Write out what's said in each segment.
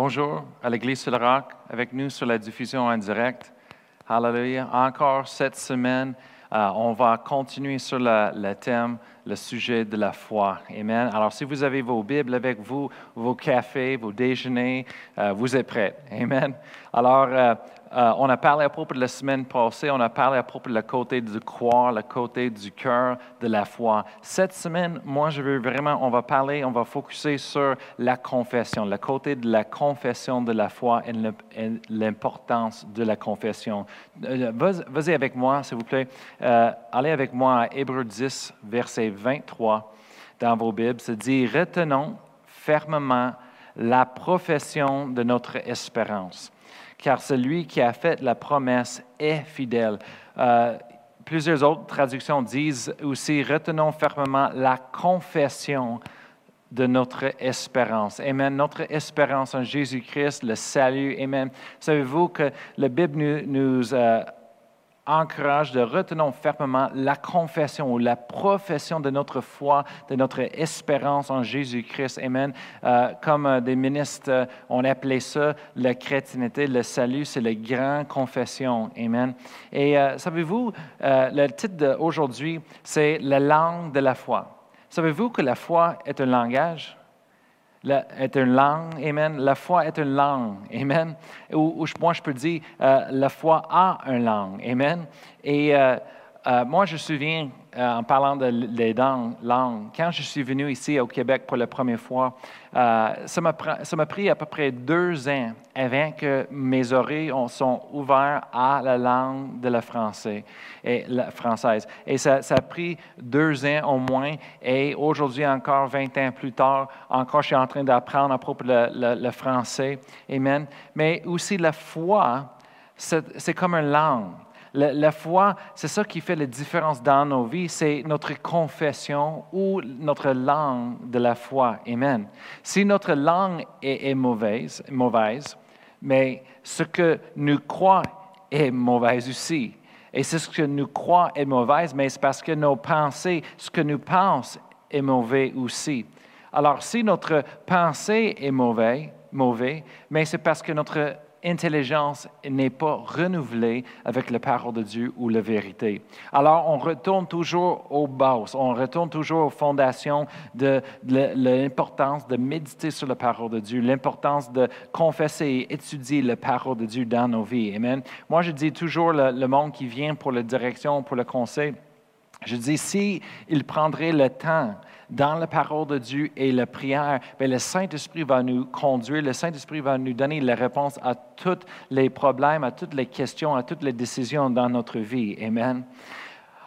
bonjour à l'Église sur le roc, avec nous sur la diffusion en direct. Hallelujah. Encore cette semaine, euh, on va continuer sur le, thème, le sujet de la foi. Amen. Alors, si vous avez vos Bibles avec vous, vos cafés, vos déjeuners, euh, vous êtes prêts. Amen. Alors, euh, euh, on a parlé à propos de la semaine passée, on a parlé à propos de le côté du croire, le côté du cœur, de la foi. Cette semaine, moi, je veux vraiment, on va parler, on va focuser sur la confession, le côté de la confession de la foi et l'importance de la confession. Vas-y avec moi, s'il vous plaît. Allez avec moi à Hébreu 10, verset 23 dans vos Bibles. Ça dit, retenons fermement la profession de notre espérance car celui qui a fait la promesse est fidèle. Euh, plusieurs autres traductions disent aussi, retenons fermement la confession de notre espérance. Amen. Notre espérance en Jésus-Christ, le salut. Amen. Savez-vous que la Bible nous, nous euh, encourage de retenir fermement la confession ou la profession de notre foi, de notre espérance en Jésus-Christ. Amen. Euh, comme euh, des ministres, euh, on appelait ça la chrétienté, le salut, c'est la grande confession. Amen. Et savez-vous, le titre d'aujourd'hui, c'est la langue de la foi. Savez-vous que la foi est un langage? Est une langue, Amen. La foi est une langue, Amen. Ou, moi, je peux dire, euh, la foi a une langue, Amen. Et euh, euh, moi, je me souviens, en parlant de les langues, quand je suis venu ici au Québec pour la première fois, euh, ça m'a pris à peu près deux ans avant que mes oreilles sont ouvertes à la langue de la, française. Et ça, a pris deux ans au moins. Et aujourd'hui, encore 20 ans plus tard, encore je suis en train d'apprendre à propos le, le, français. Amen. Mais aussi la foi, c'est comme une langue. La, foi, c'est ça qui fait la différence dans nos vies, c'est notre confession ou notre langue de la foi. Amen. Si notre langue est, mauvaise, mauvaise, mais ce que nous croyons est mauvais aussi. Et c'est ce que nous croyons est mauvais, mais c'est parce que nos pensées, ce que nous pensons est mauvais aussi. Alors, si notre pensée est mauvais, mauvais mais c'est parce que notre intelligence n'est pas renouvelée avec la parole de Dieu ou la vérité. Alors, on retourne toujours aux bases, on retourne toujours aux fondations de, l'importance de méditer sur la parole de Dieu, l'importance de confesser et étudier la parole de Dieu dans nos vies. Amen. Moi, je dis toujours le, monde qui vient pour la direction, pour le conseil, je dis, si prendrait le temps dans la parole de Dieu et la prière, bien, le Saint-Esprit va nous conduire, le Saint-Esprit va nous donner la réponse à tous les problèmes, à toutes les questions, à toutes les décisions dans notre vie. Amen.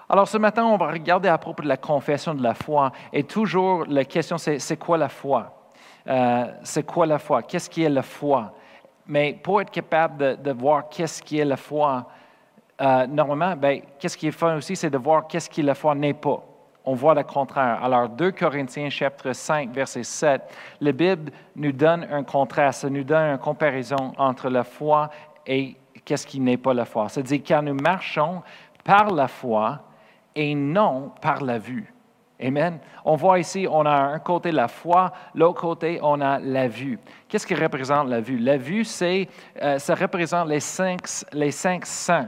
Alors ce matin, on va regarder à propos de la confession de la foi. Et toujours, la question, c'est c'est quoi la foi? Euh, c'est quoi la foi? Qu'est-ce qui est la foi? Mais pour être capable de, voir qu'est-ce qui est la foi, euh, normalement, ben, qu'est-ce qui est fun aussi, c'est de voir qu'est-ce qui la foi n'est pas on voit le contraire. Alors, 2 Corinthiens chapitre 5, verset 7, la Bible nous donne un contraste, nous donne une comparaison entre la foi et qu'est-ce qui n'est pas la foi. C'est-à-dire car nous marchons par la foi et non par la vue. Amen. On voit ici, on a un côté la foi, l'autre côté, on a la vue. Qu'est-ce qui représente la vue? La vue, c'est, euh, ça représente les cinq, les cinq sens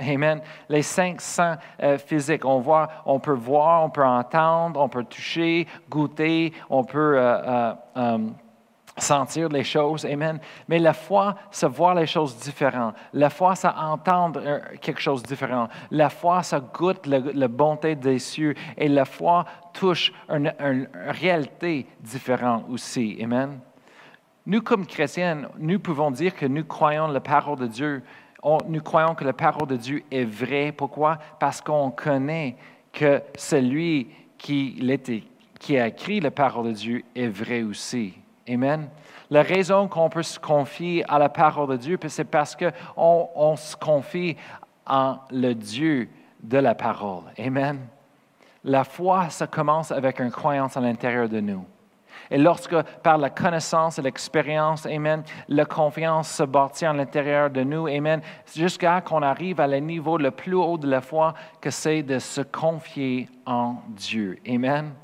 Amen. Les cinq sens euh, physiques. On, voit, on peut voir, on peut entendre, on peut toucher, goûter, on peut euh, euh, sentir les choses. Amen. Mais la foi, c'est voir les choses différentes. La foi, c'est entendre quelque chose de différent. La foi, ça goûte la, bonté des cieux. Et la foi touche une, une réalité différente aussi. Amen. Nous, comme chrétiens, nous pouvons dire que nous croyons la parole de Dieu nous croyons que la parole de Dieu est vraie. Pourquoi? Parce qu'on connaît que celui qui, a écrit la parole de Dieu est vrai aussi. Amen. La raison qu'on peut se confier à la parole de Dieu, c'est parce qu'on on se confie en le Dieu de la parole. Amen. La foi, ça commence avec une croyance à l'intérieur de nous. Et lorsque, par la connaissance et l'expérience, Amen, la confiance se bâtit à l'intérieur de nous, Amen, jusqu'à qu'on arrive à le niveau le plus haut de la foi, que c'est de se confier en Dieu. Amen.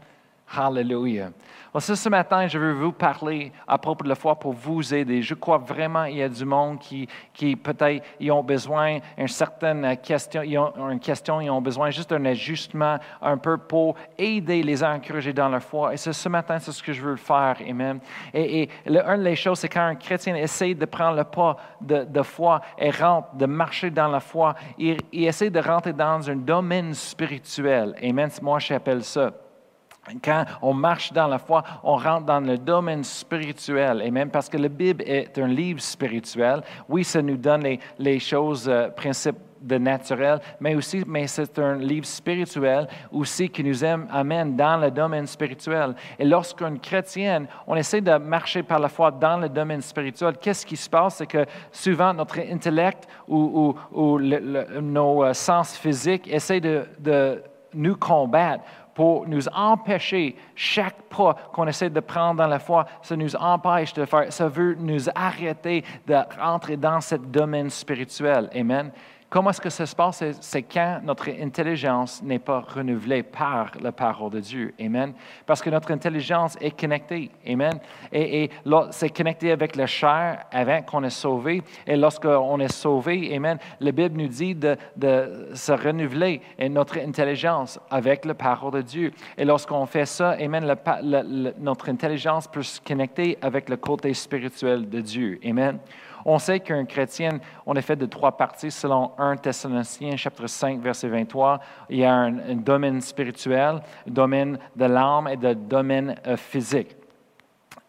Hallelujah. Aussi, ce matin, je veux vous parler à propos de la foi pour vous aider. Je crois vraiment qu'il y a du monde qui, qui peut-être ils ont besoin d'une certaine question, ils ont une question, ils ont besoin juste d'un ajustement un peu pour aider les encourager dans leur foi. Et ce matin, c'est ce que je veux faire. Amen. Et, et une des choses, c'est quand un chrétien essaie de prendre le pas de, de foi et rentre, de marcher dans la foi, il, il essaie de rentrer dans un domaine spirituel. Amen. Moi, j'appelle ça. Quand on marche dans la foi, on rentre dans le domaine spirituel. Et même parce que la Bible est un livre spirituel, oui, ça nous donne les, choses, euh, principes de naturel, mais aussi, mais c'est un livre spirituel aussi qui nous amène dans le domaine spirituel. Et lorsqu'une chrétienne, on essaie de marcher par la foi dans le domaine spirituel, qu'est-ce qui se passe? C'est que souvent notre intellect ou, nos euh, sens physiques essaient de nous combattre pour nous empêcher, chaque pas qu'on essaie de prendre dans la foi, ça nous empêche de faire, ça veut nous arrêter de rentrer dans ce domaine spirituel. Amen. Comment est-ce que ça se passe? C'est quand notre intelligence n'est pas renouvelée par la parole de Dieu. Amen. Parce que notre intelligence est connectée. Amen. Et, et c'est connecté avec la chair avant qu'on est sauvé. Et lorsqu'on est sauvé, Amen, la Bible nous dit de, de se renouveler et notre intelligence avec la parole de Dieu. Et lorsqu'on fait ça, Amen, notre intelligence peut se connecter avec le côté spirituel de Dieu. Amen. On sait qu'un chrétien, on est fait de trois parties selon 1 Thessaloniciens, chapitre 5, verset 23. Il y a un, domaine spirituel, un domaine de l'âme et un domaine euh, physique.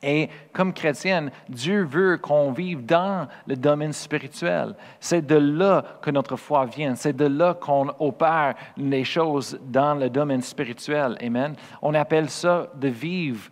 Et comme chrétienne, Dieu veut qu'on vive dans le domaine spirituel. C'est de là que notre foi vient. C'est de là qu'on opère les choses dans le domaine spirituel. Amen. On appelle ça de vivre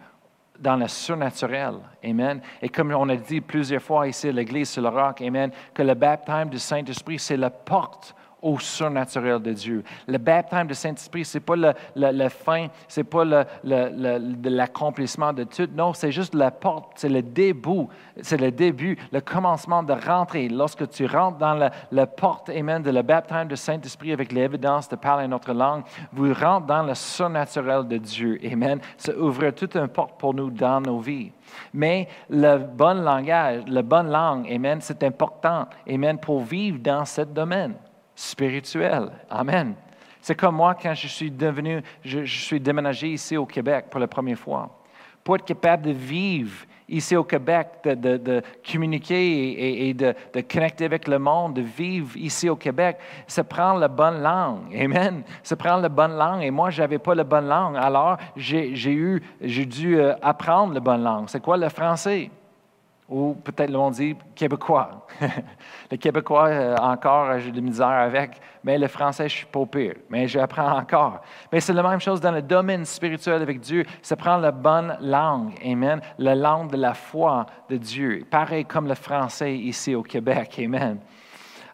dans le surnaturel. Amen. Et comme on a dit plusieurs fois ici l'Église sur le roc, Amen, que le baptême du Saint-Esprit, c'est la porte au surnaturel de Dieu. Le baptême du Saint-Esprit, ce n'est pas le, le, fin, ce n'est pas l'accomplissement de tout. Non, c'est juste la porte, c'est le début, c'est le début, le commencement de rentrer. Lorsque tu rentres dans la, porte, amen, de le baptême du Saint-Esprit avec l'évidence de parler notre langue, vous rentrez dans le surnaturel de Dieu. Amen. Ça ouvre toute une porte pour nous dans nos vies. Mais le bon langage, la bonne langue, Amen, c'est important, Amen, pour vivre dans ce domaine spirituel. Amen. C'est comme moi quand je suis devenu, je, suis déménagé ici au Québec pour la première fois. Pour être capable de vivre ici au Québec, de, communiquer et, de, connecter avec le monde, de vivre ici au Québec, ça prend la bonne langue. Amen. Ça prend la bonne langue. Et moi, je n'avais pas la bonne langue. Alors, j'ai dû euh, apprendre la bonne langue. C'est quoi le français? Ou peut-être l'on dit québécois. le québécois, euh, encore, euh, j'ai de misère avec, mais le français, je suis pas pire, mais j'apprends encore. Mais c'est la même chose dans le domaine spirituel avec Dieu. Ça prend la bonne langue, amen, la langue de la foi de Dieu. Pareil comme le français ici au Québec, amen.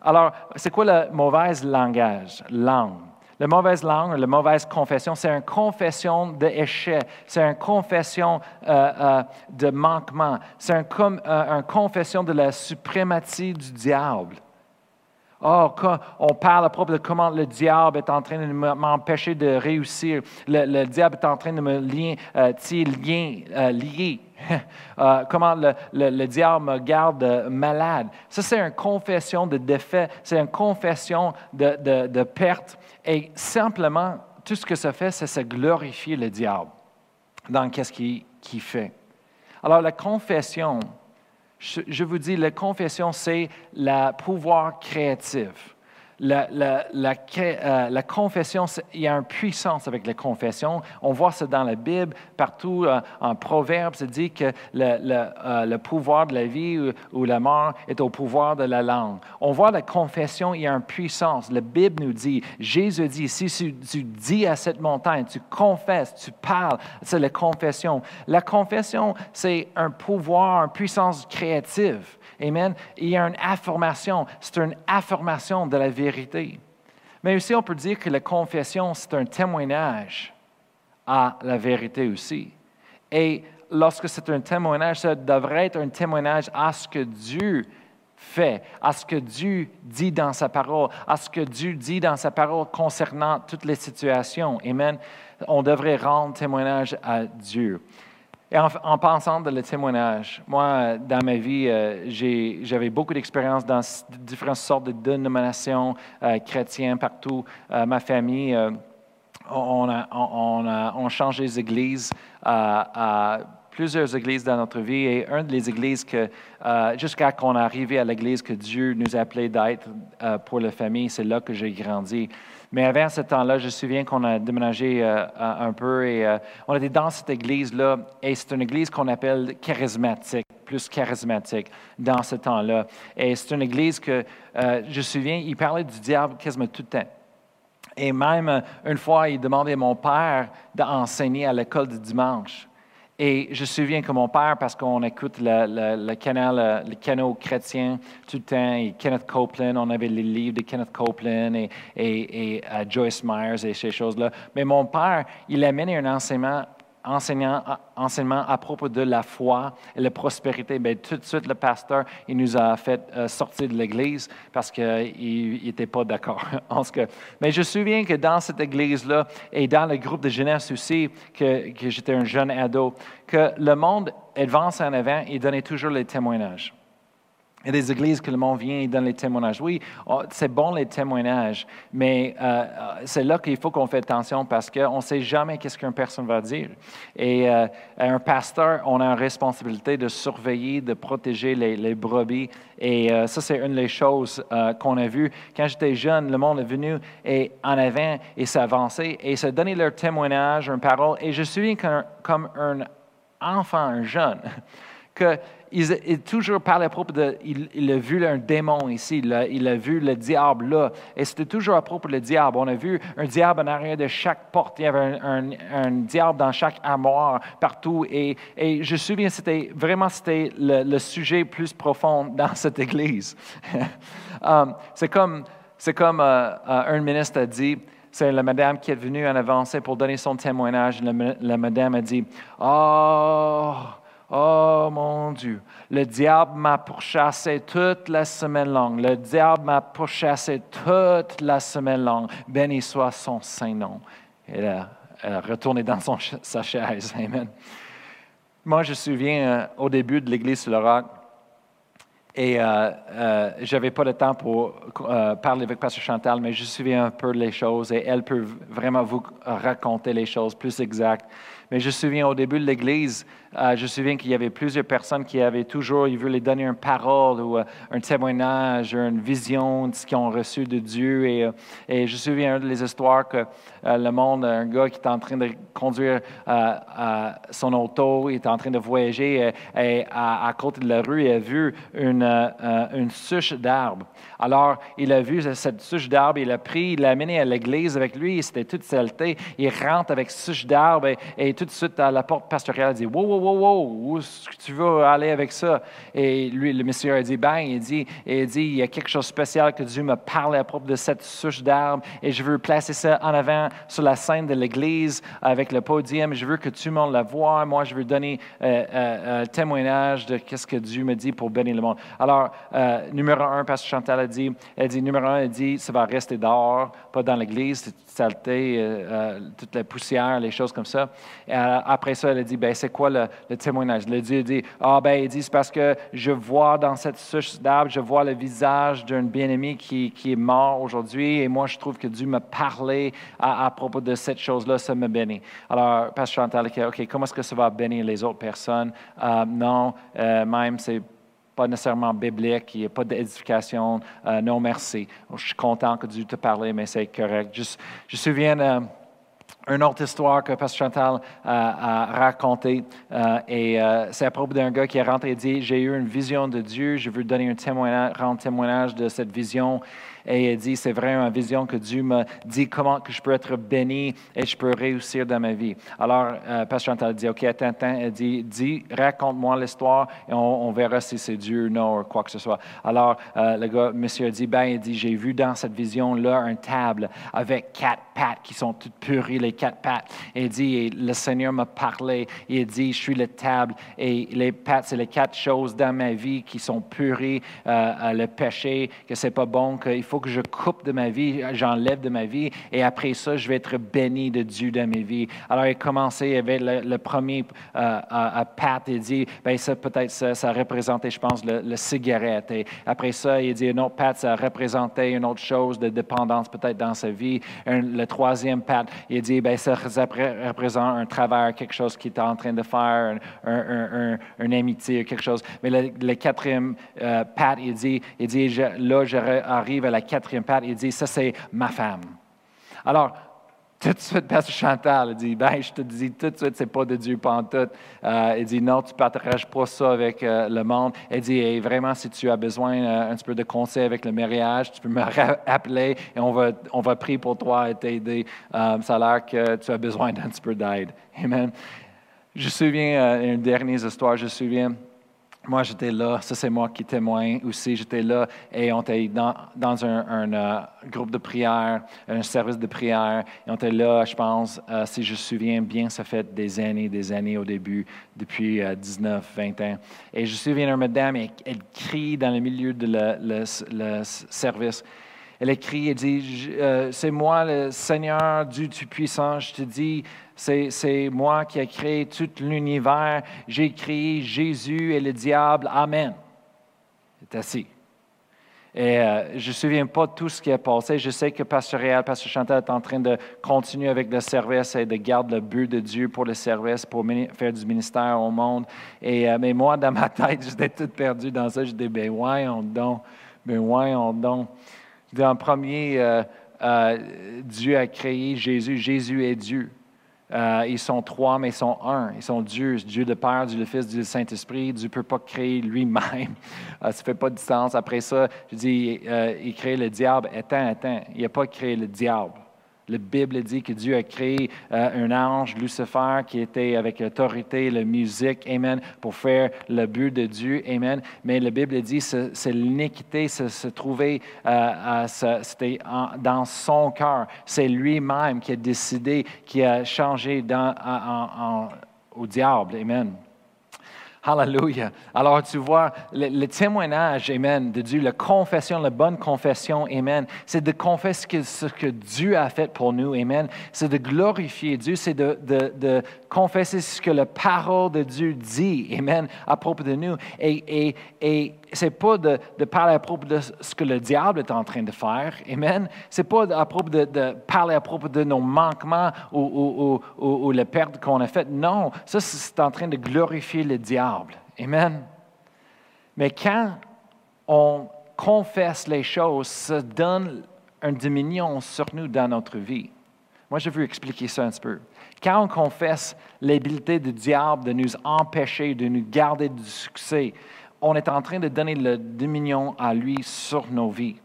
Alors, c'est quoi le mauvais langage, langue? La mauvaise langue, la mauvaise confession, c'est une confession d'échec, c'est une confession euh, euh, de manquement, c'est une euh, confession de la suprématie du diable. Oh, quand on parle à propos de comment le diable est en train de m'empêcher de réussir, le, diable est en train de me lier, lier, comment le, diable me garde malade. Ça, c'est une confession de défaite, c'est une confession de, de perte et simplement, tout ce que ça fait, c'est se glorifier le diable dans qu'est-ce qu'il fait. Alors, la confession, je, vous dis, la confession, c'est le pouvoir créatif la, euh, la, confession, il y a une puissance avec la confession. On voit ça dans la Bible, partout euh, en Proverbes, ça dit que euh, le, pouvoir de la vie ou, la mort est au pouvoir de la langue. On voit la confession, il y a une puissance. La Bible nous dit, Jésus dit, si tu dis à cette montagne, tu confesses, tu parles, c'est la confession. La confession, c'est un pouvoir, une puissance créative. Amen. Il y a une affirmation. C'est une affirmation de la vérité. Mais aussi, on peut dire que la confession, c'est un témoignage à la vérité aussi. Et lorsque c'est un témoignage, ça devrait être un témoignage à ce que Dieu fait, à ce que Dieu dit dans sa parole, à ce que Dieu dit dans sa parole concernant toutes les situations. Amen. On devrait rendre témoignage à Dieu. Et en, pensant de le témoignage, moi, dans ma vie, euh, j'avais beaucoup d'expérience dans différentes sortes de dénominations euh, chrétiennes partout. Euh, ma famille, on a, on, a, on, change les églises à plusieurs églises dans notre vie et une des églises que, euh, jusqu'à qu'on est arrivé à l'église que Dieu nous a appelé d'être euh, pour la famille, c'est là que j'ai grandi. Mais avant ce temps-là, je me souviens qu'on a déménagé euh, un peu et on était dans cette église-là et c'est une église qu'on appelle charismatique plus charismatique dans ce temps-là. Et c'est une église que, je me souviens, il parlait du diable quasiment tout le temps. Et même une fois, il demandait à mon père d'enseigner à l'école du dimanche. Et je me souviens que mon père, parce qu'on écoute le, canal, le canal chrétien tout le temps, et Kenneth Copeland, on avait les livres de Kenneth Copeland et, et, euh, Joyce Myers et ces choses-là. Mais mon père, il a mené un enseignement enseignement à propos de la foi et la prospérité, bien, tout de suite, le pasteur, il nous a fait euh, sortir de l'Église parce qu'il n'était pas d'accord. Mais je me souviens que dans cette Église-là et dans le groupe de jeunesse aussi, que, que j'étais un jeune ado, que le monde avance en avant et donnait toujours les témoignages. Il y a des églises que le monde vient et donne les témoignages. Oui, oh, c'est bon les témoignages, mais euh, c'est là qu'il faut qu'on fasse attention parce qu'on ne sait jamais qu'est-ce qu'une personne va dire. Et euh, un pasteur, on a une responsabilité de surveiller, de protéger les, brebis. Et euh, ça, c'est une des choses qu'on a vues. Quand j'étais jeune, le monde est venu et en avant et s'avançait et se donner leur témoignage, une parole. Et je suis comme un enfant, un jeune, que il, toujours parlait à propos de. Il, a vu un démon ici, il a, vu le diable là. Et c'était toujours à propos du diable. On a vu un diable en arrière de chaque porte. Il y avait un, diable dans chaque armoire, partout. Et, je me souviens, c'était vraiment c'était le, sujet plus profond dans cette église. Um, c'est comme, c'est comme euh, euh, un ministre a dit. C'est la madame qui est venue en avance pour donner son témoignage. La madame a dit Oh, Oh mon Dieu, le diable m'a pourchassé toute la semaine longue. Le diable m'a pourchassé toute la semaine longue. Béni soit son Saint-Nom. Elle a, retourné dans son, sa chaise. Amen. Moi, je me souviens euh, au début de l'Église sur le roc, et euh, euh, je n'avais pas de temps pour parler avec Pasteur Chantal, mais je me souviens un peu les choses et elle peut vraiment vous raconter les choses plus exactes. Mais je me souviens au début de l'Église, euh, je me souviens qu'il y avait plusieurs personnes qui avaient toujours, voulaient donner une parole ou euh, un témoignage, une vision de ce qu'ils ont reçu de Dieu. Et, euh, je me souviens des histoires que le monde, un gars qui est en train de conduire son auto, il est en train de voyager et, à, côté de la rue, il a vu une, une souche d'arbre. Alors, il a vu cette souche d'arbre, il l'a pris, il l'a amené à l'église avec lui, c'était toute saleté. Il rentre avec cette souche d'arbre et, tout de suite à la porte pastorale, il dit Wow, wow, wow, wow, où est-ce que tu veux aller avec ça? Et lui, le monsieur a dit Ben, il dit, il dit Il y a quelque chose de spécial que Dieu m'a parlé à propos de cette souche d'arbre et je veux placer ça en avant sur la scène de l'église avec le podium. Je veux que tout le monde la voie. Moi, je veux donner un euh, euh, euh, témoignage de ce que Dieu me dit pour bénir le monde. Alors, numéro un, Pasteur Chantal elle dit, numéro un, elle dit, ça va rester dehors, pas dans l'église, toute saleté, euh, euh, toute la poussière, les choses comme ça. Et après ça, elle dit, ben, c'est quoi le, témoignage? Le Dieu dit, ah, ben, il dit, c'est parce que je vois dans cette souche d'arbre, je vois le visage d'un bien-aimé qui, est mort aujourd'hui, et moi, je trouve que Dieu m'a parlé à, propos de cette chose-là, ça me bénit. Alors, Pasteur Chantal, OK, comment est-ce que ça va bénir les autres personnes? Euh, non, même, c'est pas nécessairement biblique, il n'y a pas d'édification. Euh, non, merci. Je suis content que Dieu te parle, mais c'est correct. Je, je me souviens euh, autre histoire que Pasteur Chantal a racontée. Euh, et c'est à propos d'un gars qui est rentré et dit J'ai eu une vision de Dieu, je veux donner un témoignage, rendre témoignage de cette vision et elle dit, c'est vraiment une vision que Dieu m'a dit comment que je peux être béni et je peux réussir dans ma vie. Alors, euh, Pasteur Chantal dit, OK, attends, attends. Elle dit, dis, raconte-moi l'histoire et on, verra si c'est Dieu ou non ou quoi que ce soit. Alors, euh, le gars, monsieur a dit, ben, il dit, j'ai vu dans cette vision-là une table avec quatre pattes qui sont toutes purées, les quatre pattes. Il dit, le Seigneur m'a parlé. Il dit, je suis la table. Et les pattes, c'est les quatre choses dans ma vie qui sont purées, euh, le péché, que c'est pas bon, qu'il faut que je coupe de ma vie, j'enlève de ma vie. Et après ça, je vais être béni de Dieu dans mes vies. Alors, il a commencé avec le, premier euh, Pat. Il dit, ben ça peut-être ça, ça représentait, je pense, le, cigarette. Et après ça, il dit, non, Pat, ça représentait une autre chose de dépendance peut-être dans sa vie. le troisième Pat, il dit, ben ça représente un travail, quelque chose qu'il est en train de faire, un, un, amitié, quelque chose. Mais le, quatrième euh, Pat, il dit, il dit là, j'arrive à la quatrième Pat, il dit, ça c'est ma femme. Alors, tout de suite, Pasteur Chantal il dit, ben, je te dis tout de suite, c'est pas de Dieu pantoute. Euh, il dit, non, tu partages pas ça avec euh, le monde. Il dit, vraiment, si tu as besoin euh, un petit peu de conseils avec le mariage, tu peux me rappeler et on va, on va prier pour toi et t'aider. Euh, ça a l'air que tu as besoin d'un petit peu d'aide. Amen. Je me souviens, une dernière histoire, je me souviens, moi, j'étais là, ça c'est moi qui témoigne aussi, j'étais là et on était dans, un, euh, groupe de prière, un service de prière, et on était là, je pense, euh, si je me souviens bien, ça fait des années, des années au début, depuis 19, euh, 20 ans. Et je me souviens d'une madame, elle, elle, crie dans le milieu de service. Elle écrit, elle dit, c'est moi le Seigneur, Dieu Tout-Puissant, je te dis, c'est moi qui ai créé tout l'univers. J'ai créé Jésus et le diable. Amen. C'est assis. Et euh, je ne me souviens pas de tout ce qui est passé. Je sais que Pasteur Réal, Pasteur Chantal est en train de continuer avec le service et de garder le but de Dieu pour le service, pour faire du ministère au monde. Et, euh, mais moi, dans ma tête, j'étais tout perdu dans ça. Je dis, ben on donne. Ben ouais, on En premier, euh, Dieu a créé Jésus. Jésus est Dieu. Euh, ils sont trois, mais ils sont un. Ils sont Dieu, Dieu le Père, Dieu le Fils, Dieu le Saint-Esprit. Dieu ne peut pas créer lui-même. Euh, ça ne fait pas de sens. Après ça, je dis, euh, il crée le diable. Attends, attends. Il n'a pas créé le diable. La Bible dit que Dieu a créé euh, un ange, Lucifer, qui était avec l'autorité, la musique, Amen, pour faire le but de Dieu, Amen. Mais la Bible dit que c'est l'iniquité se, trouvait euh, c'était dans son cœur. C'est lui-même qui a décidé, qui a changé au diable, Amen. Hallelujah. Alors, tu vois, le, témoignage, Amen, de Dieu, la confession, la bonne confession, Amen, c'est de confesser ce que Dieu a fait pour nous, Amen. C'est de glorifier Dieu, c'est de, de, confesser ce que la parole de Dieu dit, Amen, à propos de nous. Et, et, et c'est pas de, parler à propos de ce que le diable est en train de faire, Amen. C'est pas à propos de, parler à propos de nos manquements ou, ou, ou, ou les pertes qu'on a faites. Non, ça, c'est en train de glorifier le diable. Amen. Mais quand on confesse les choses, ça donne un dominion sur nous dans notre vie. Moi, je veux expliquer ça un petit peu. Quand on confesse l'habilité du diable de nous empêcher, de nous garder du succès, on est en train de donner le dominion à lui sur nos vies.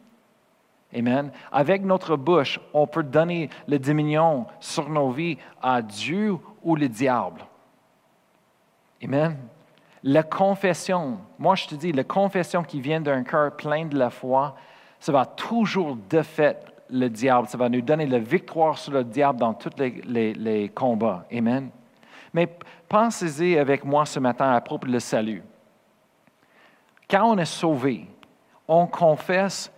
Amen. Avec notre bouche, on peut donner le dominion sur nos vies à Dieu ou le diable. Amen. La confession, moi je te dis, la confession qui vient d'un cœur plein de la foi, ça va toujours défaire le diable. Ça va nous donner la victoire sur le diable dans tous les, les combats. Amen. Mais pensez-y avec moi ce matin à propos du salut. Quand on est sauvé, on confesse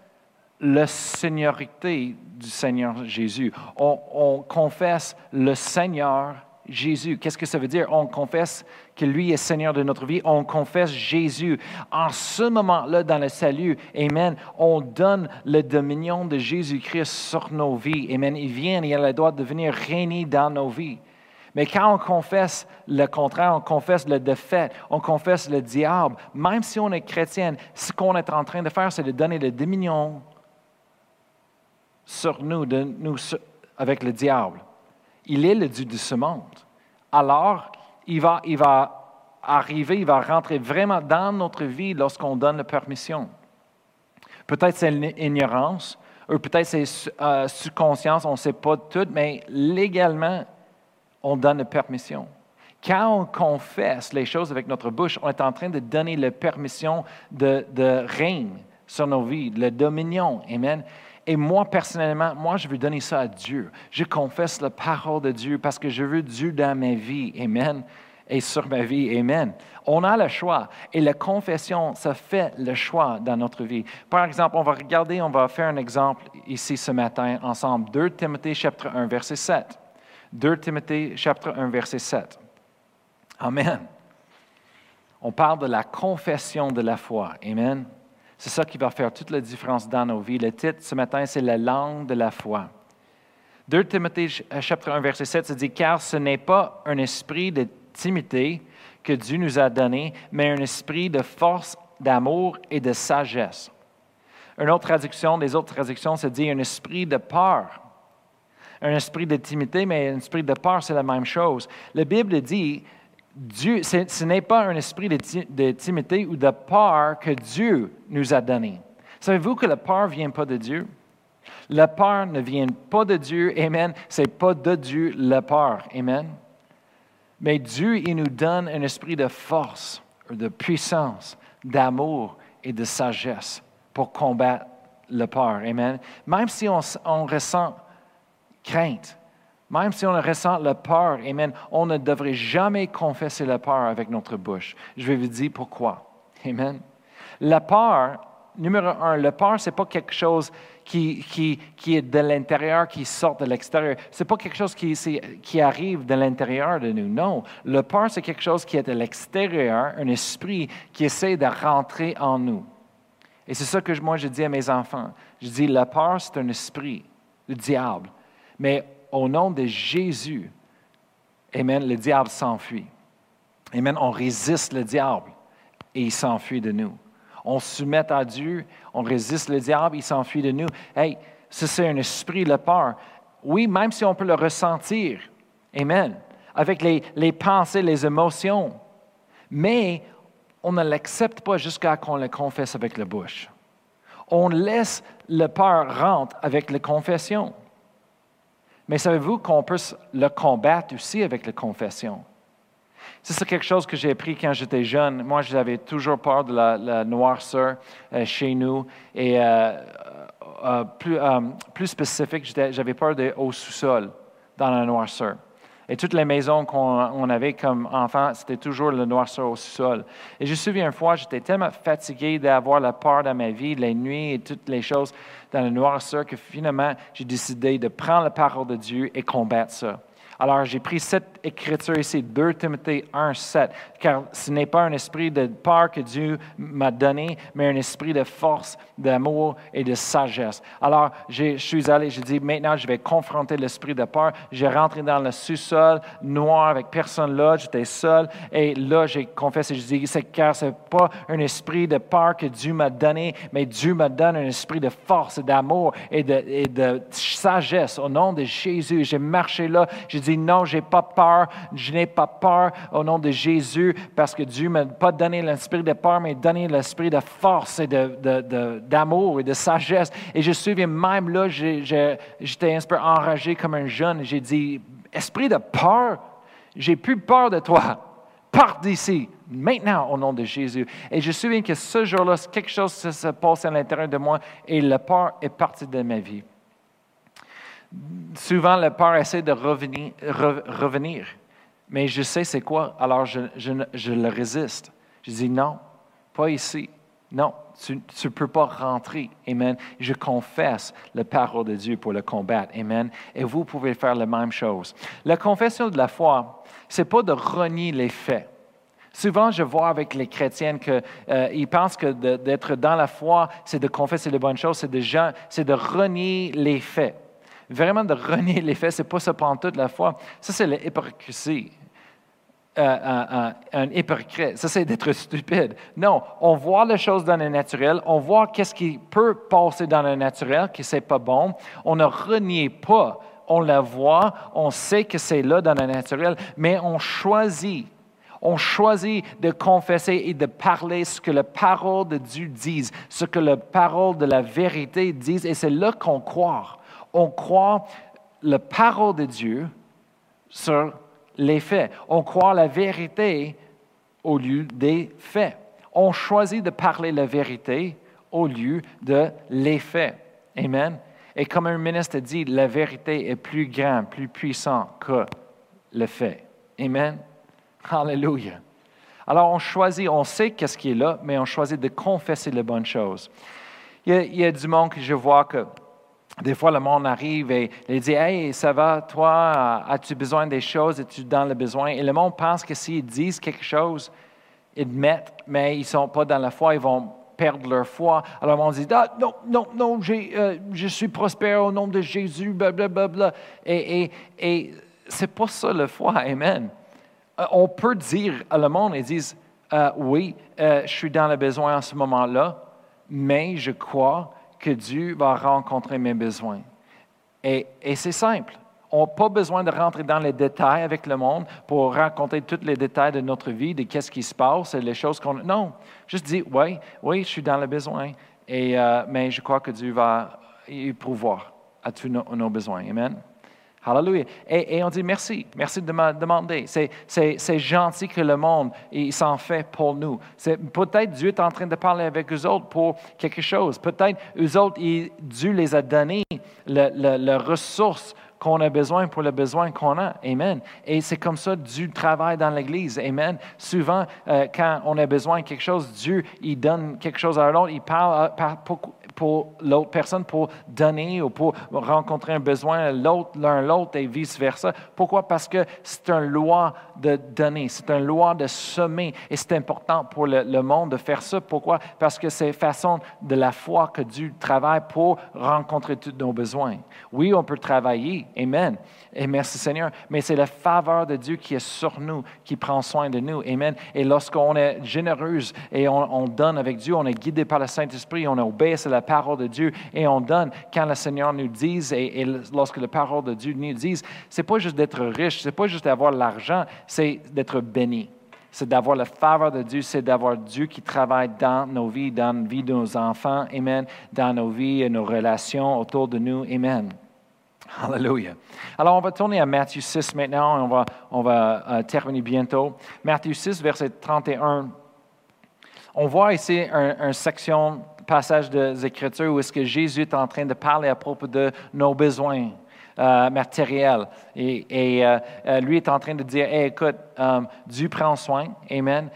la seigneurie du Seigneur Jésus. On, confesse le Seigneur Jésus. Qu'est-ce que ça veut dire? On confesse que lui est Seigneur de notre vie. On confesse Jésus. En ce moment-là, dans le salut, Amen, on donne le dominion de Jésus-Christ sur nos vies. Amen. Il vient et il a le droit de venir régner dans nos vies. Mais quand on confesse le contraire, on confesse le défaite, on confesse le diable, même si on est chrétien, ce qu'on est en train de faire, c'est de donner le dominion sur nous, avec le diable. Il est le Dieu de ce monde. Alors, il va, il va arriver, il va rentrer vraiment dans notre vie lorsqu'on donne la permission. Peut-être c'est l'ignorance, ou peut-être c'est euh, sous-conscience, on ne sait pas tout, mais légalement, on donne la permission. Quand on confesse les choses avec notre bouche, on est en train de donner la permission de, de règne sur nos vies, le dominion. Amen. Et moi, personnellement, moi, je veux donner ça à Dieu. Je confesse la parole de Dieu parce que je veux Dieu dans ma vie. Amen. Et sur ma vie. Amen. On a le choix. Et la confession, ça fait le choix dans notre vie. Par exemple, on va regarder, on va faire un exemple ici ce matin ensemble. 2 Timothée chapitre 1, verset 7. 2 Timothée chapitre 1, verset 7. Amen. On parle de la confession de la foi. Amen. C'est ça qui va faire toute la différence dans nos vies. Le titre ce matin, c'est la langue de la foi. 2 Timothée euh, chapitre 1, verset 7, ça dit, car ce n'est pas un esprit de timidité que Dieu nous a donné, mais un esprit de force, d'amour et de sagesse. Une autre traduction, des autres traductions, ça dit un esprit de peur. Un esprit de timidité, mais un esprit de peur, c'est la même chose. La Bible dit, Dieu, ce n'est pas un esprit de, timidité ou de peur que Dieu nous a donné. Savez-vous que la peur ne vient pas de Dieu? La peur ne vient pas de Dieu, Amen. Ce n'est pas de Dieu la peur, Amen. Mais Dieu, il nous donne un esprit de force, de puissance, d'amour et de sagesse pour combattre la peur, Amen. Même si on ressent crainte, même si on ressent la peur, Amen, on ne devrait jamais confesser la peur avec notre bouche. Je vais vous dire pourquoi. Amen. La peur, numéro un, la peur, ce n'est pas quelque chose qui, qui, est de l'intérieur, qui sort de l'extérieur. Ce n'est pas quelque chose qui, qui arrive de l'intérieur de nous. Non. La peur, c'est quelque chose qui est de l'extérieur, un esprit qui essaie de rentrer en nous. Et c'est ça que moi, je dis à mes enfants. Je dis, la peur, c'est un esprit, le diable. Mais au nom de Jésus, Amen, le diable s'enfuit. Amen, on résiste le diable et il s'enfuit de nous. On se soumet à Dieu, on résiste le diable, il s'enfuit de nous. Hey, c'est un esprit de peur. Oui, même si on peut le ressentir, Amen, avec les, pensées, les émotions, mais on ne l'accepte pas jusqu'à qu'on le confesse avec la bouche. On laisse le peur rentrer avec la confession. Mais savez-vous qu'on peut le combattre aussi avec la confession? C'est quelque chose que j'ai appris quand j'étais jeune. Moi, j'avais toujours peur de la, noirceur euh, chez nous. Et euh, euh, plus, plus, spécifique, j'avais peur de au sous-sol, dans la noirceur. Et toutes les maisons qu'on avait comme enfants, c'était toujours le noirceur au sol. Et je me souviens une fois, j'étais tellement fatigué d'avoir la peur dans ma vie, les nuits et toutes les choses dans le noirceur, que finalement, j'ai décidé de prendre la parole de Dieu et combattre ça. Alors, j'ai pris cette écriture ici, 2 Timothée 1, 7, car ce n'est pas un esprit de peur que Dieu m'a donné, mais un esprit de force, d'amour et de sagesse. Alors, je suis allé, j'ai dit, maintenant, je vais confronter l'esprit de peur. J'ai rentré dans le sous-sol noir avec personne là, j'étais seul, et là, j'ai confessé, je dis, c'est car ce n'est pas un esprit de peur que Dieu m'a donné, mais Dieu me donne un esprit de force, d'amour et de, et de sagesse. Au nom de Jésus, j'ai marché là, j'ai dit, non, je n'ai pas peur, je n'ai pas peur au nom de Jésus, parce que Dieu ne m'a pas donné l'esprit de peur, mais donné l'esprit de force et d'amour et de sagesse. Et je me souviens même là, j'étais un peu enragé comme un jeune. J'ai dit, esprit de peur, j'ai plus peur de toi. Pars d'ici, maintenant, au nom de Jésus. Et je me souviens que ce jour-là, quelque chose se passe à l'intérieur de moi et la peur est partie de ma vie souvent, le peur essaie de revenir. Mais je sais c'est quoi, alors je, le résiste. Je dis non, pas ici. Non, tu ne peux pas rentrer. Amen. Je confesse la parole de Dieu pour le combattre. Amen. Et vous pouvez faire la même chose. La confession de la foi, ce n'est pas de renier les faits. Souvent, je vois avec les chrétiens qu'ils euh, pensent que d'être dans la foi, c'est de confesser les bonnes choses, c'est de, c'est de renier les faits vraiment de renier les faits, ce n'est pas ça prendre toute la foi. Ça, c'est l'hypocrisie. Euh, un, un, hypocrite. Ça, c'est d'être stupide. Non, on voit les choses dans le naturel, on voit qu'est-ce qui peut passer dans le naturel, que c'est pas bon. On ne renie pas. On la voit, on sait que c'est là dans le naturel, mais on choisit on choisit de confesser et de parler ce que la parole de Dieu dit, ce que la parole de la vérité dit, et c'est là qu'on croit on croit la parole de Dieu sur les faits. On croit la vérité au lieu des faits. On choisit de parler la vérité au lieu de les faits. Amen. Et comme un ministre dit, la vérité est plus grande, plus puissante que le fait. Amen. Hallelujah. Alors on choisit, on sait qu'est-ce qui est là, mais on choisit de confesser les bonnes choses. Il y a, il y a du monde que je vois que des fois, le monde arrive et il dit Hey, ça va, toi, as-tu besoin des choses? Es-tu dans le besoin? Et le monde pense que s'ils disent quelque chose, ils mettent, mais ils ne sont pas dans la foi, ils vont perdre leur foi. Alors monde dit ah, Non, non, non, euh, je suis prospère au nom de Jésus, blablabla. Bla, bla. Et, et, et c'est pas ça la foi, Amen. Euh, on peut dire à le monde, ils disent euh, Oui, je suis dans le besoin en ce moment-là, mais je crois que Dieu va rencontrer mes besoins. Et, c'est simple. On n'a pas besoin de rentrer dans les détails avec le monde pour raconter tous les détails de notre vie, de qu'est-ce qui se passe, les choses qu'on... Non, juste dire, oui, oui, je suis dans le besoin, et, euh, mais je crois que Dieu va y pourvoir à tous nos besoins. Amen. Hallelujah. Et, on dit merci, merci de me demander. C'est gentil que le monde il s'en fait pour nous. Peut-être Dieu est en train de parler avec eux autres pour quelque chose. Peut-être eux autres, Dieu les a donné les ressources qu'on a besoin pour le besoin qu'on a. Amen. Et c'est comme ça Dieu travaille dans l'Église. Amen. Souvent, euh, quand on a besoin de quelque chose, Dieu, il donne quelque chose à l'autre. Il parle, parle pour l'autre personne pour donner ou pour rencontrer un besoin l'autre, l'un l'autre et vice-versa. Pourquoi? Parce que c'est une loi de donner, c'est une loi de semer et c'est important pour le, monde de faire ça. Pourquoi? Parce que c'est façon de la foi que Dieu travaille pour rencontrer tous nos besoins. Oui, on peut travailler, Amen. Et merci Seigneur, mais c'est la faveur de Dieu qui est sur nous, qui prend soin de nous, Amen. Et lorsqu'on est généreuse et on, donne avec Dieu, on est guidé par le Saint-Esprit, on obéit à la parole de Dieu et on donne quand le Seigneur nous dise et, lorsque la parole de Dieu nous dise, c'est pas juste d'être riche, c'est pas juste d'avoir l'argent, c'est d'être béni. C'est d'avoir la faveur de Dieu, c'est d'avoir Dieu qui travaille dans nos vies, dans la vie de nos enfants, Amen, dans nos vies et nos relations autour de nous, Amen. Alléluia. Alors, on va tourner à Matthieu 6 maintenant et on va, on va euh, terminer bientôt. Matthieu 6, verset 31. On voit ici une section passage des Écritures où est-ce que Jésus est en train de parler à propos de nos besoins euh, matériels. Et, euh, euh, lui est en train de dire, écoute, Dieu prend soin, Amen.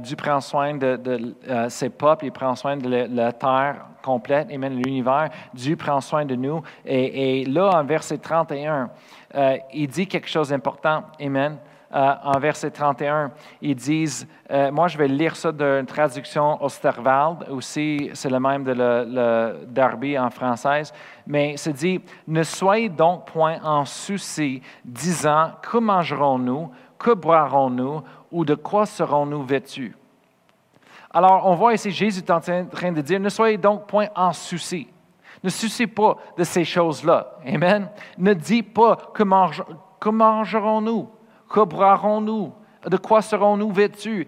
Dieu prend soin de, ses peuples, il prend soin de la, terre complète, Amen, l'univers. Dieu prend soin de nous. Et, et là, en verset 31, il dit quelque chose d'important, Amen. Euh, en verset 31, ils disent, euh, moi je vais lire ça d'une traduction Osterwald, aussi c'est le même de le, Darby en française, mais c'est dit, ne soyez donc point en souci, disant, que mangerons-nous, que boirons-nous, ou de quoi serons-nous vêtus? Alors, on voit ici, Jésus est en train de dire, ne soyez donc point en souci. Ne souciez pas de ces choses-là. Amen. Ne dis pas que mangerons-nous, que boirons-nous? De quoi serons-nous vêtus?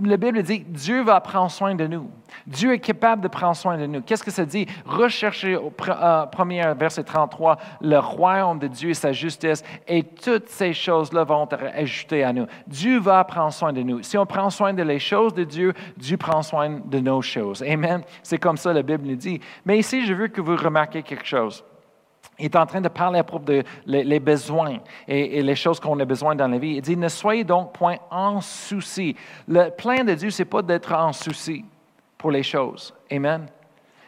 La Bible dit Dieu va prendre soin de nous. Dieu est capable de prendre soin de nous. Qu'est-ce que ça dit? Recherchez au euh, premier verset 33 le royaume de Dieu et sa justice, et toutes ces choses-là vont être ajoutées à nous. Dieu va prendre soin de nous. Si on prend soin de les choses de Dieu, Dieu prend soin de nos choses. Amen. C'est comme ça la Bible nous dit. Mais ici, je veux que vous remarquiez quelque chose. Il est en train de parler à propos des les besoins et, les choses qu'on a besoin dans la vie. Il dit, ne soyez donc point en souci. Le plan de Dieu, ce n'est pas d'être en souci pour les choses. Amen.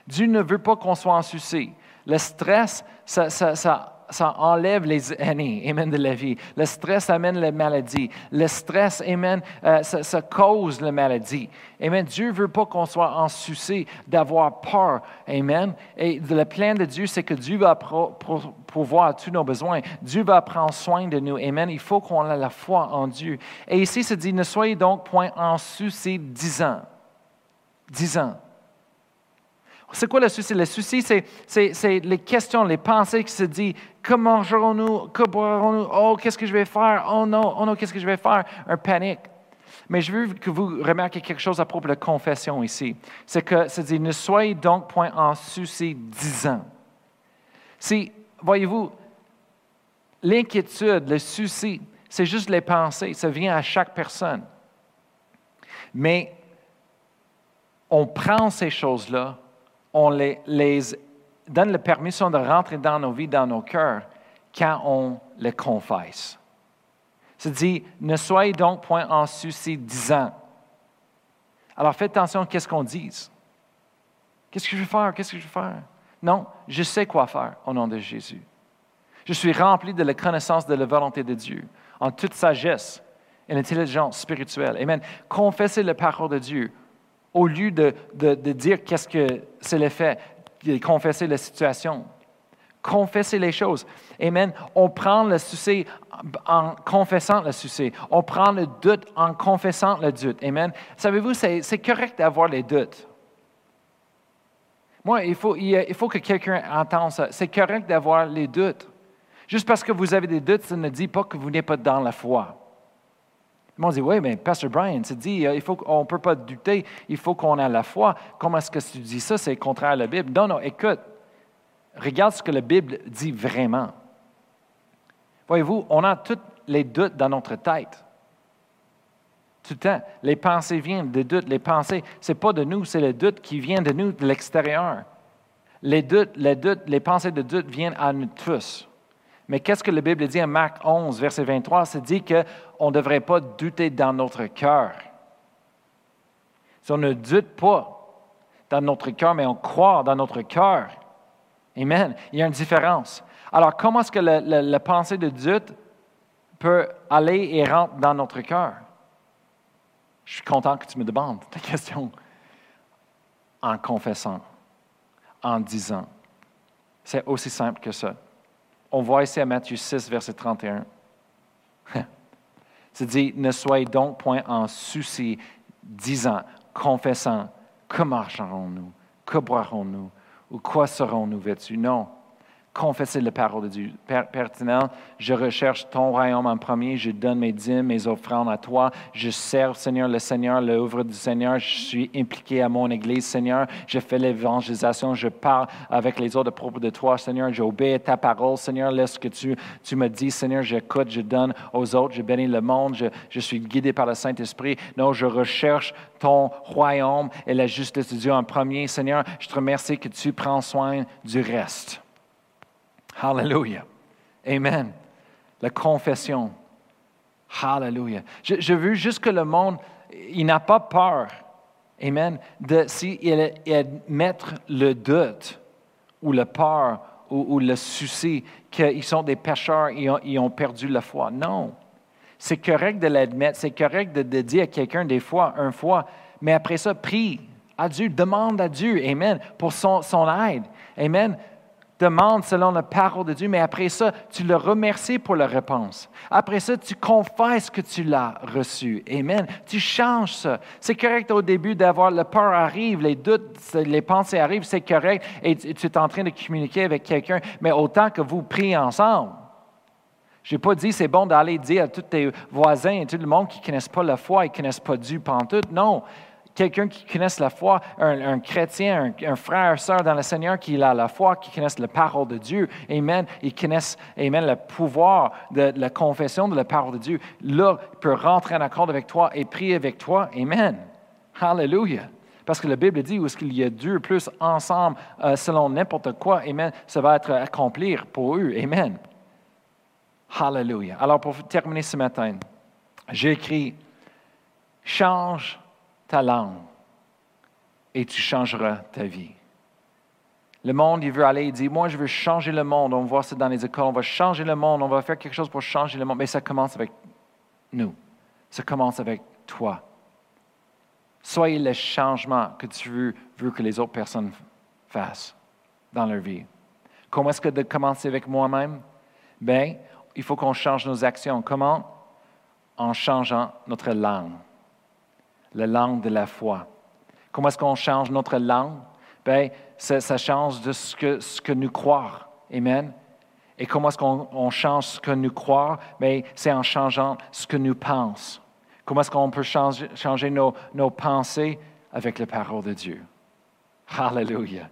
Dieu ne veut pas qu'on soit en souci. Le stress, ça, ça ça enlève les années, amen, de la vie. Le stress amène la maladie. Le stress, amen, euh, ça, cause la maladie. Amen. Dieu veut pas qu'on soit en souci d'avoir peur. Amen. Et le plan de Dieu, c'est que Dieu va pouvoir tous nos besoins. Dieu va prendre soin de nous. Amen. Il faut qu'on ait la foi en Dieu. Et ici, ça dit, ne soyez donc point en souci dix ans. Dix ans. C'est quoi le souci? Le souci, c'est les questions, les pensées qui se disent comment mangerons-nous? Que boirons-nous? Oh, qu'est-ce que je vais faire? Oh non, oh non, qu'est-ce que je vais faire? Un panique. Mais je veux que vous remarquiez quelque chose à propos de la confession ici. C'est que ça dit ne soyez donc point en souci disant. Si, voyez-vous, l'inquiétude, le souci, c'est juste les pensées, ça vient à chaque personne. Mais on prend ces choses-là on les, donne la permission de rentrer dans nos vies, dans nos cœurs, quand on le confesse. C'est dit, ne soyez donc point en souci disant. Alors faites attention à ce qu'on dise. Qu'est-ce que je vais faire? Qu'est-ce que je vais faire? Non, je sais quoi faire au nom de Jésus. Je suis rempli de la connaissance de la volonté de Dieu, en toute sagesse et l'intelligence spirituelle. Amen. Confessez la parole de Dieu au lieu de, dire qu'est-ce que c'est l'effet, confesser la situation. Confessez les choses. Amen. On prend le souci en confessant le souci. On prend le doute en confessant le doute. Amen. Savez-vous, c'est correct d'avoir les doutes. Moi, il faut, il faut que quelqu'un entende ça. C'est correct d'avoir les doutes. Juste parce que vous avez des doutes, ça ne dit pas que vous n'êtes pas dans la foi. Le dit, oui, mais Pastor Brian, tu dit, il faut qu'on ne peut pas douter, il faut qu'on ait la foi. Comment est-ce que tu dis ça? C'est contraire à la Bible. Non, non, écoute, regarde ce que la Bible dit vraiment. Voyez-vous, on a tous les doutes dans notre tête. Tout le temps. Les pensées viennent des doutes. Les pensées, ce n'est pas de nous, c'est le doute qui vient de nous, de l'extérieur. Les doutes, les doutes, les pensées de doute viennent à nous tous. Mais qu'est-ce que la Bible dit en Marc 11, verset 23? C'est dit qu'on ne devrait pas douter dans notre cœur. Si on ne doute pas dans notre cœur, mais on croit dans notre cœur, Amen. Il y a une différence. Alors, comment est-ce que la, pensée de doute peut aller et rentrer dans notre cœur? Je suis content que tu me demandes ta question. En confessant, en disant. C'est aussi simple que ça. On voit ici à Matthieu 6, verset 31. C'est dit, ne soyez donc point en souci, disant, confessant, que marcherons-nous, que boirons-nous, ou quoi serons-nous vêtus? Non confesser la parole de Dieu. pertinent, je recherche ton royaume en premier, je donne mes dîmes, mes offrandes à toi, je sers, Seigneur, le Seigneur, l'œuvre du Seigneur, je suis impliqué à mon Église, Seigneur, je fais l'évangélisation, je parle avec les autres à propos de toi, Seigneur, j'obéis ta parole, Seigneur, laisse que tu, tu me dis, Seigneur, j'écoute, je donne aux autres, je bénis le monde, je, je suis guidé par le Saint-Esprit. Non, je recherche ton royaume et la justice de Dieu en premier, Seigneur, je te remercie que tu prends soin du reste. Hallelujah. Amen. La confession. Hallelujah. Je, veux juste que le monde, il n'a pas peur. Amen. De s'il mettre le doute ou le peur ou, le souci qu'ils sont des pécheurs, ils ont, ils ont perdu la foi. Non. C'est correct de l'admettre, c'est correct de, dire à quelqu'un des fois, un fois, mais après ça, prie à Dieu, demande à Dieu, Amen, pour son aide. Amen demande selon la parole de Dieu, mais après ça, tu le remercies pour la réponse. Après ça, tu confesses que tu l'as reçu. Amen. Tu changes ça. C'est correct au début d'avoir le peur arrive, les doutes, les pensées arrivent, c'est correct, et tu es en train de communiquer avec quelqu'un, mais autant que vous priez ensemble. Je n'ai pas dit c'est bon d'aller dire à tous tes voisins et tout le monde qui ne connaissent pas la foi et qui ne connaissent pas Dieu pantoute. Non, quelqu'un qui connaisse la foi, un, chrétien, un, frère, une sœur dans le Seigneur qui a la foi, qui connaisse la parole de Dieu. Amen. Ils connaissent, Amen, le pouvoir de, la confession de la parole de Dieu. Là, il peut rentrer en accord avec toi et prier avec toi. Amen. Hallelujah. Parce que la Bible dit où est-ce qu'il y a deux plus ensemble euh, selon n'importe quoi, Amen, ça va être accompli pour eux. Amen. Hallelujah. Alors pour terminer ce matin, j'ai écrit change ta langue et tu changeras ta vie. Le monde, il veut aller, il dit, moi, je veux changer le monde. On voit ça dans les écoles, on va changer le monde, on va faire quelque chose pour changer le monde. Mais ça commence avec nous. Ça commence avec toi. Soyez le changement que tu veux, que les autres personnes fassent dans leur vie. Comment est-ce que de commencer avec moi-même? Bien, il faut qu'on change nos actions. Comment? En changeant notre langue la langue de la foi. Comment est-ce qu'on change notre langue? Bien, ça, change de ce que, nous croyons. Amen. Et comment est-ce qu'on change ce que nous croyons? Bien, c'est en changeant ce que nous pensons. Comment est-ce qu'on peut changer, changer nos, nos pensées? Avec la parole de Dieu? Hallelujah.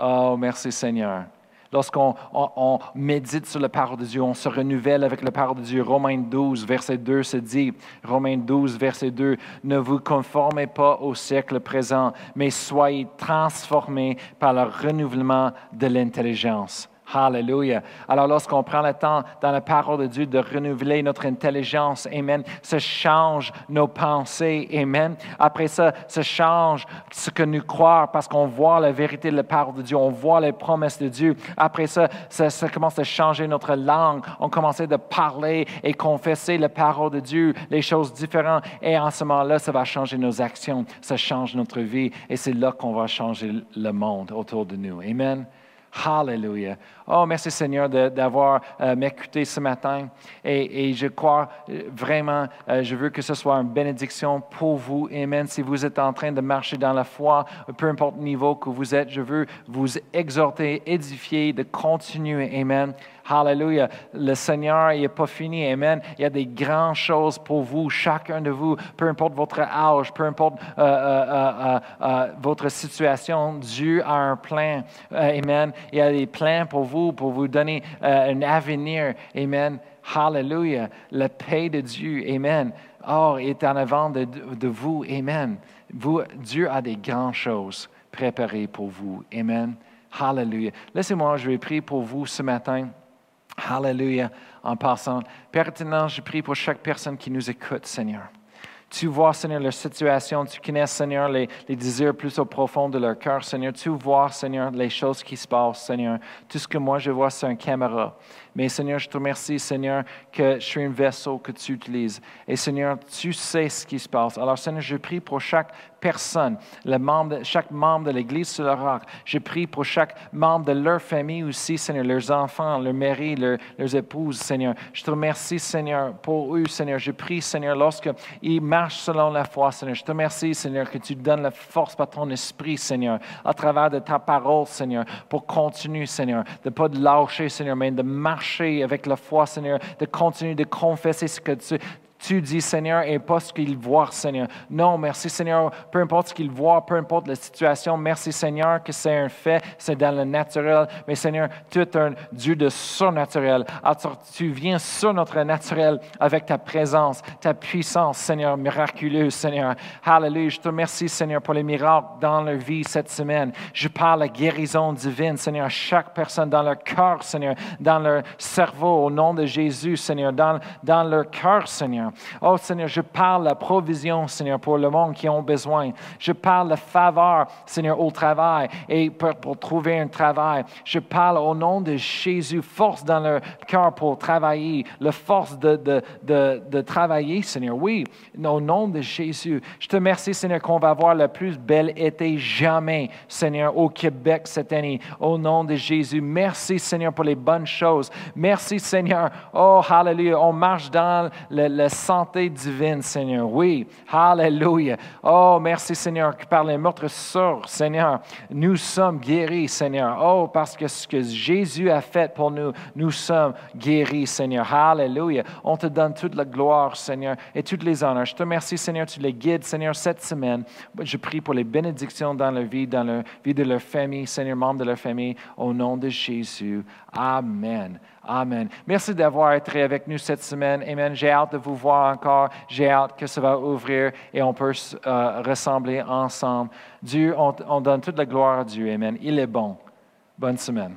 Oh, merci Seigneur. Lorsqu'on on, médite sur la parole de Dieu, on se renouvelle avec la parole de Dieu. Romains 12, verset 2 se dit, Romains 12, verset 2, ne vous conformez pas au siècle présent, mais soyez transformés par le renouvellement de l'intelligence Hallelujah. Alors lorsqu'on prend le temps dans la parole de Dieu de renouveler notre intelligence, Amen, ça change nos pensées, Amen. Après ça, ça change ce que nous croyons parce qu'on voit la vérité de la parole de Dieu, on voit les promesses de Dieu. Après ça, ça, commence à changer notre langue. On commence à parler et confesser la parole de Dieu, les choses différentes. Et en ce moment-là, ça va changer nos actions, ça change notre vie. Et c'est là qu'on va changer le monde autour de nous. Amen. Hallelujah. Oh, merci Seigneur d'avoir euh, m'écouté ce matin. Et, je crois euh, vraiment, euh, je veux que ce soit une bénédiction pour vous. Amen. Si vous êtes en train de marcher dans la foi, peu importe le niveau que vous êtes, je veux vous exhorter, édifier, de continuer. Amen. Hallelujah. Le Seigneur n'est pas fini. Amen. Il y a des grandes choses pour vous, chacun de vous, peu importe votre âge, peu importe votre situation. Dieu a un plan. Amen. Il y a des plans pour vous pour vous donner euh, un avenir. Amen. Hallelujah. La paix de Dieu. Amen. Oh, est en avant de, vous. Amen. Vous, Dieu a des grandes choses préparées pour vous. Amen. Hallelujah. Laissez-moi, je vais prier pour vous ce matin. Hallelujah. En passant. Pertinent, je prie pour chaque personne qui nous écoute, Seigneur. Tu vois, Seigneur, leur situation. Tu connais, Seigneur, les, les, désirs plus au profond de leur cœur, Seigneur. Tu vois, Seigneur, les choses qui se passent, Seigneur. Tout ce que moi je vois, c'est un caméra. Mais Seigneur, je te remercie, Seigneur, que je suis un vaisseau que tu utilises. Et Seigneur, tu sais ce qui se passe. Alors, Seigneur, je prie pour chaque personne, chaque membre de l'Église sur le roc. Je prie pour chaque membre de leur famille aussi, Seigneur, leurs enfants, leurs maris, leurs épouses, Seigneur. Je te remercie, Seigneur, pour eux, Seigneur. Je prie, Seigneur, lorsqu'ils marchent selon la foi, Seigneur. Je te remercie, Seigneur, que tu donnes la force par ton esprit, Seigneur, à travers de ta parole, Seigneur, pour continuer, Seigneur, de ne pas lâcher, Seigneur, mais de marcher avec la foi, Seigneur, de continuer de confesser ce que tu, tu dis, Seigneur, et pas ce qu'ils voient, Seigneur. Non, merci, Seigneur, peu importe ce qu'ils voient, peu importe la situation, merci, Seigneur, que c'est un fait, c'est dans le naturel. Mais, Seigneur, tu es un Dieu de surnaturel. Tu viens sur notre naturel avec ta présence, ta puissance, Seigneur, miraculeuse, Seigneur. Hallelujah. Je te remercie, Seigneur, pour les miracles dans leur vie cette semaine. Je parle la guérison divine, Seigneur, à chaque personne dans leur cœur, Seigneur, dans leur cerveau, au nom de Jésus, Seigneur, dans, dans leur cœur, Seigneur. Oh Seigneur, je parle la provision, Seigneur, pour le monde qui ont besoin. Je parle la faveur, Seigneur, au travail et pour, trouver un travail. Je parle au nom de Jésus, force dans leur cœur pour travailler, la force de, de, de, travailler, Seigneur. Oui, au nom de Jésus. Je te remercie, Seigneur, qu'on va avoir le plus bel été jamais, Seigneur, au Québec cette année. Au nom de Jésus. Merci, Seigneur, pour les bonnes choses. Merci, Seigneur. Oh, hallelujah. On marche dans le santé divine, Seigneur. Oui, hallelujah. Oh, merci, Seigneur, que par les meurtres sûrs, Seigneur, nous sommes guéris, Seigneur. Oh, parce que ce que Jésus a fait pour nous, nous sommes guéris, Seigneur. Hallelujah. On te donne toute la gloire, Seigneur, et toutes les honneurs. Je te remercie, Seigneur, tu les guides, Seigneur, cette semaine. Je prie pour les bénédictions dans leur vie, dans la vie de leur famille, Seigneur, membres de leur famille, au nom de Jésus. Amen. Amen. Merci d'avoir été avec nous cette semaine. Amen. J'ai hâte de vous voir encore. J'ai hâte que ça va ouvrir et on peut euh, ressembler ensemble. Dieu, on donne toute la gloire à Dieu. Amen. Il est bon. Bonne semaine.